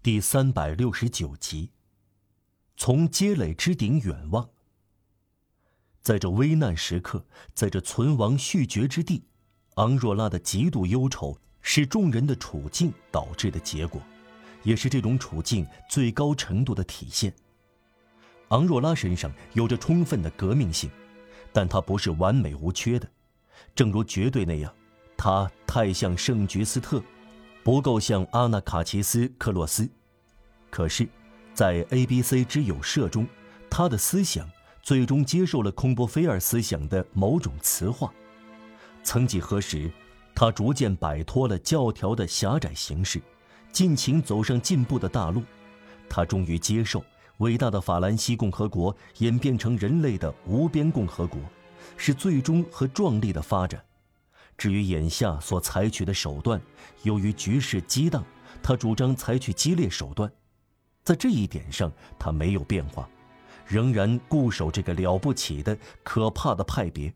第三百六十九集。从街垒之顶远望，在这危难时刻，在这存亡续绝之地，昂若拉的极度忧愁是众人的处境导致的结果，也是这种处境最高程度的体现。昂若拉身上有着充分的革命性，但他不是完美无缺的，正如绝对那样，他太像圣菊斯特。不够像阿纳卡奇斯克洛斯，可是，在 A B C 之友社中，他的思想最终接受了空波菲尔思想的某种磁化。曾几何时，他逐渐摆脱了教条的狭窄形式，尽情走上进步的大路。他终于接受伟大的法兰西共和国演变成人类的无边共和国，是最终和壮丽的发展。至于眼下所采取的手段，由于局势激荡，他主张采取激烈手段。在这一点上，他没有变化，仍然固守这个了不起的、可怕的派别。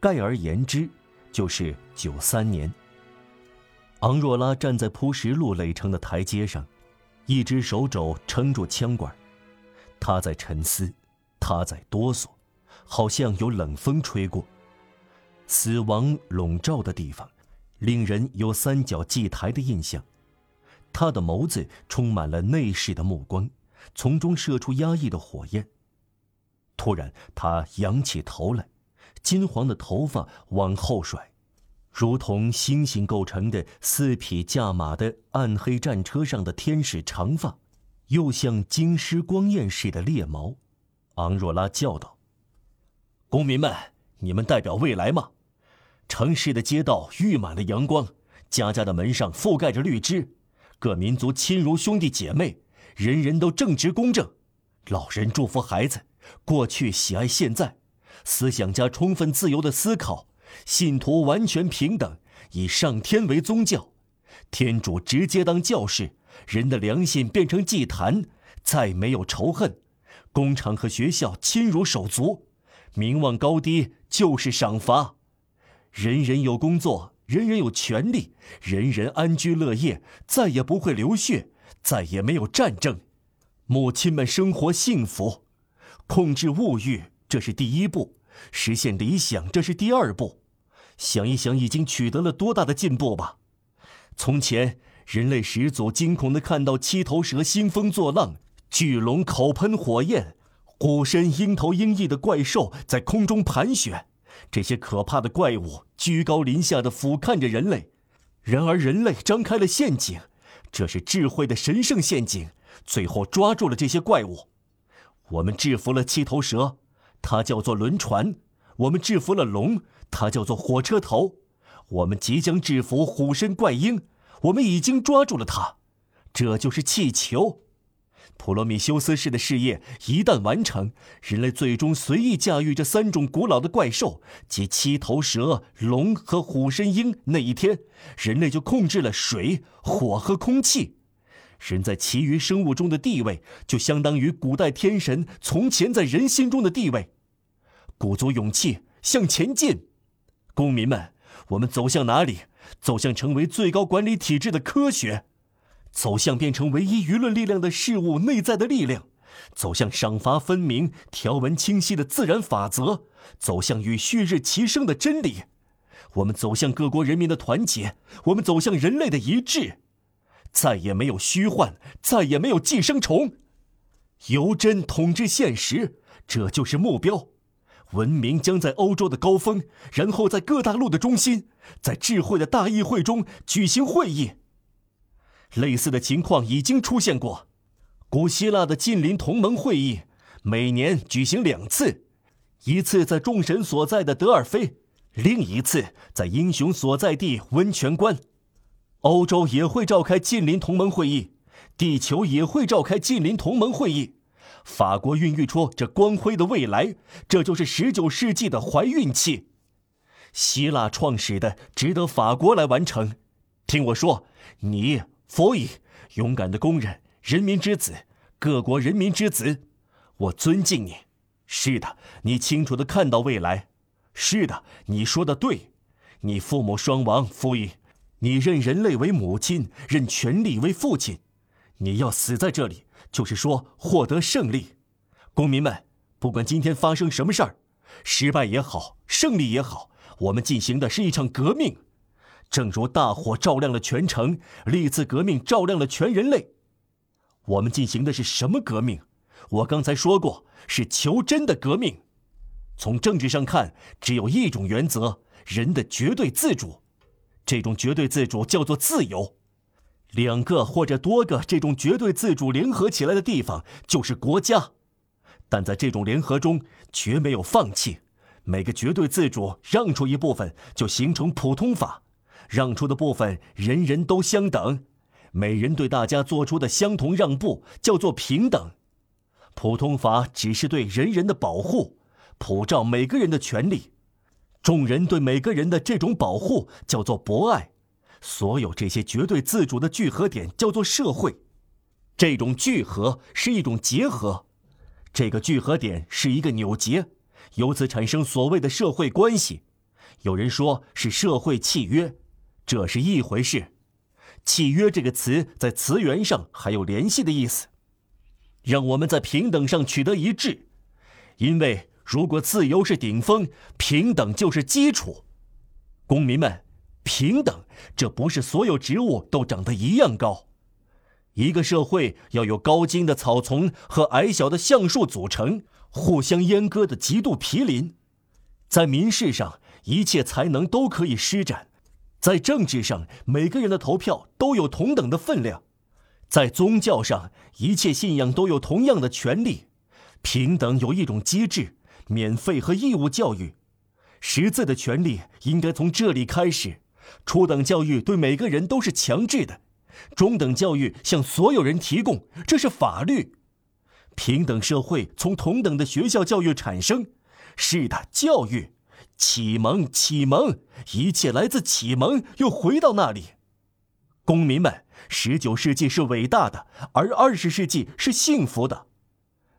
概而言之，就是九三年。昂若拉站在铺石路垒成的台阶上，一只手肘撑住枪管，他在沉思，他在哆嗦，好像有冷风吹过。死亡笼罩的地方，令人有三角祭台的印象。他的眸子充满了内视的目光，从中射出压抑的火焰。突然，他仰起头来，金黄的头发往后甩，如同星星构成的四匹驾马的暗黑战车上的天使长发，又像金狮光焰似的猎毛。昂若拉叫道：“公民们，你们代表未来吗？”城市的街道溢满了阳光，家家的门上覆盖着绿枝，各民族亲如兄弟姐妹，人人都正直公正。老人祝福孩子，过去喜爱现在，思想家充分自由的思考，信徒完全平等，以上天为宗教，天主直接当教士，人的良心变成祭坛，再没有仇恨，工厂和学校亲如手足，名望高低就是赏罚。人人有工作，人人有权利，人人安居乐业，再也不会流血，再也没有战争，母亲们生活幸福，控制物欲，这是第一步；实现理想，这是第二步。想一想，已经取得了多大的进步吧？从前，人类始祖惊恐地看到七头蛇兴风作浪，巨龙口喷火焰，虎身鹰头鹰翼的怪兽在空中盘旋。这些可怕的怪物居高临下的俯瞰着人类，然而人类张开了陷阱，这是智慧的神圣陷阱，最后抓住了这些怪物。我们制服了七头蛇，它叫做轮船；我们制服了龙，它叫做火车头；我们即将制服虎身怪鹰，我们已经抓住了它，这就是气球。普罗米修斯式的事业一旦完成，人类最终随意驾驭这三种古老的怪兽，即七头蛇、龙和虎身鹰。那一天，人类就控制了水、火和空气。人在其余生物中的地位，就相当于古代天神从前在人心中的地位。鼓足勇气向前进，公民们，我们走向哪里？走向成为最高管理体制的科学。走向变成唯一舆论力量的事物内在的力量，走向赏罚分明、条文清晰的自然法则，走向与旭日齐升的真理。我们走向各国人民的团结，我们走向人类的一致。再也没有虚幻，再也没有寄生虫。由真统治现实，这就是目标。文明将在欧洲的高峰，然后在各大陆的中心，在智慧的大议会中举行会议。类似的情况已经出现过，古希腊的近邻同盟会议每年举行两次，一次在众神所在的德尔菲，另一次在英雄所在地温泉关。欧洲也会召开近邻同盟会议，地球也会召开近邻同盟会议。法国孕育出这光辉的未来，这就是十九世纪的怀孕期。希腊创始的，值得法国来完成。听我说，你。佛以勇敢的工人，人民之子，各国人民之子，我尊敬你。是的，你清楚的看到未来。是的，你说的对。你父母双亡，夫以，你认人类为母亲，认权力为父亲。你要死在这里，就是说获得胜利。公民们，不管今天发生什么事儿，失败也好，胜利也好，我们进行的是一场革命。正如大火照亮了全城，历次革命照亮了全人类。我们进行的是什么革命？我刚才说过，是求真的革命。从政治上看，只有一种原则：人的绝对自主。这种绝对自主叫做自由。两个或者多个这种绝对自主联合起来的地方就是国家。但在这种联合中，绝没有放弃。每个绝对自主让出一部分，就形成普通法。让出的部分，人人都相等，每人对大家做出的相同让步叫做平等。普通法只是对人人的保护，普照每个人的权利。众人对每个人的这种保护叫做博爱。所有这些绝对自主的聚合点叫做社会。这种聚合是一种结合，这个聚合点是一个扭结，由此产生所谓的社会关系。有人说是社会契约。这是一回事，契约这个词在词源上还有联系的意思，让我们在平等上取得一致。因为如果自由是顶峰，平等就是基础。公民们，平等，这不是所有植物都长得一样高。一个社会要有高茎的草丛和矮小的橡树组成，互相阉割的极度毗邻。在民事上，一切才能都可以施展。在政治上，每个人的投票都有同等的分量；在宗教上，一切信仰都有同样的权利。平等有一种机制：免费和义务教育。识字的权利应该从这里开始。初等教育对每个人都是强制的，中等教育向所有人提供，这是法律。平等社会从同等的学校教育产生。是的，教育。启蒙，启蒙，一切来自启蒙，又回到那里。公民们，十九世纪是伟大的，而二十世纪是幸福的。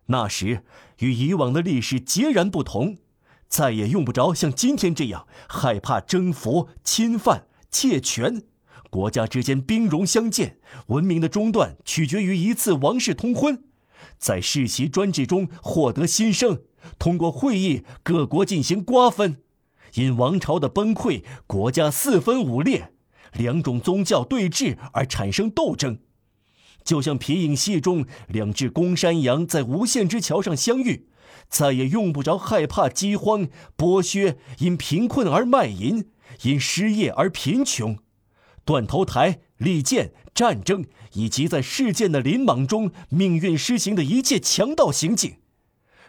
那时与以往的历史截然不同，再也用不着像今天这样害怕征服、侵犯、窃权。国家之间兵戎相见，文明的中断取决于一次王室通婚，在世袭专制中获得新生，通过会议各国进行瓜分。因王朝的崩溃，国家四分五裂，两种宗教对峙而产生斗争，就像皮影戏中两只公山羊在无限之桥上相遇，再也用不着害怕饥荒、剥削，因贫困而卖淫，因失业而贫穷，断头台、利剑、战争，以及在事件的林莽中命运施行的一切强盗行径，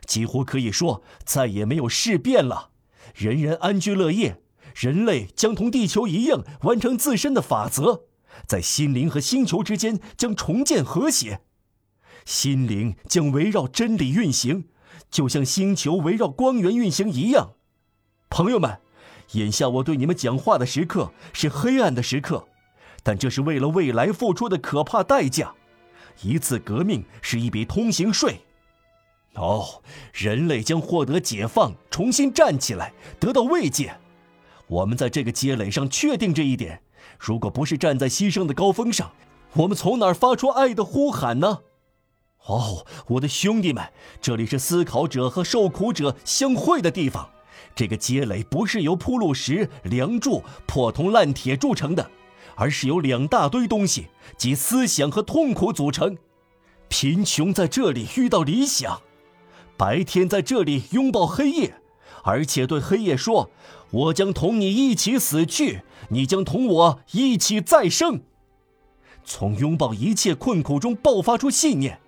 几乎可以说再也没有事变了。人人安居乐业，人类将同地球一样完成自身的法则，在心灵和星球之间将重建和谐，心灵将围绕真理运行，就像星球围绕光源运行一样。朋友们，眼下我对你们讲话的时刻是黑暗的时刻，但这是为了未来付出的可怕代价。一次革命是一笔通行税。哦，人类将获得解放，重新站起来，得到慰藉。我们在这个街垒上确定这一点。如果不是站在牺牲的高峰上，我们从哪儿发出爱的呼喊呢？哦，我的兄弟们，这里是思考者和受苦者相会的地方。这个街垒不是由铺路石、梁柱、破铜烂铁铸成的，而是由两大堆东西，即思想和痛苦组成。贫穷在这里遇到理想。白天在这里拥抱黑夜，而且对黑夜说：“我将同你一起死去，你将同我一起再生。”从拥抱一切困苦中爆发出信念，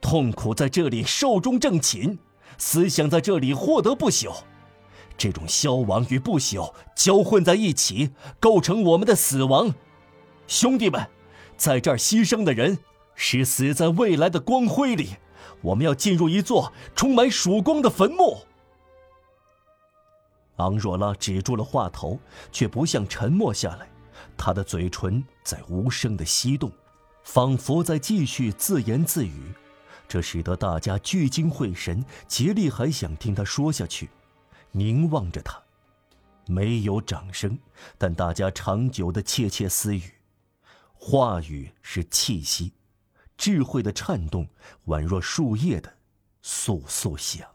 痛苦在这里寿终正寝，思想在这里获得不朽。这种消亡与不朽交混在一起，构成我们的死亡。兄弟们，在这儿牺牲的人，是死在未来的光辉里。我们要进入一座充满曙光的坟墓。昂若拉止住了话头，却不像沉默下来，他的嘴唇在无声的翕动，仿佛在继续自言自语。这使得大家聚精会神，竭力还想听他说下去，凝望着他。没有掌声，但大家长久的窃窃私语。话语是气息。智慧的颤动，宛若树叶的簌簌响。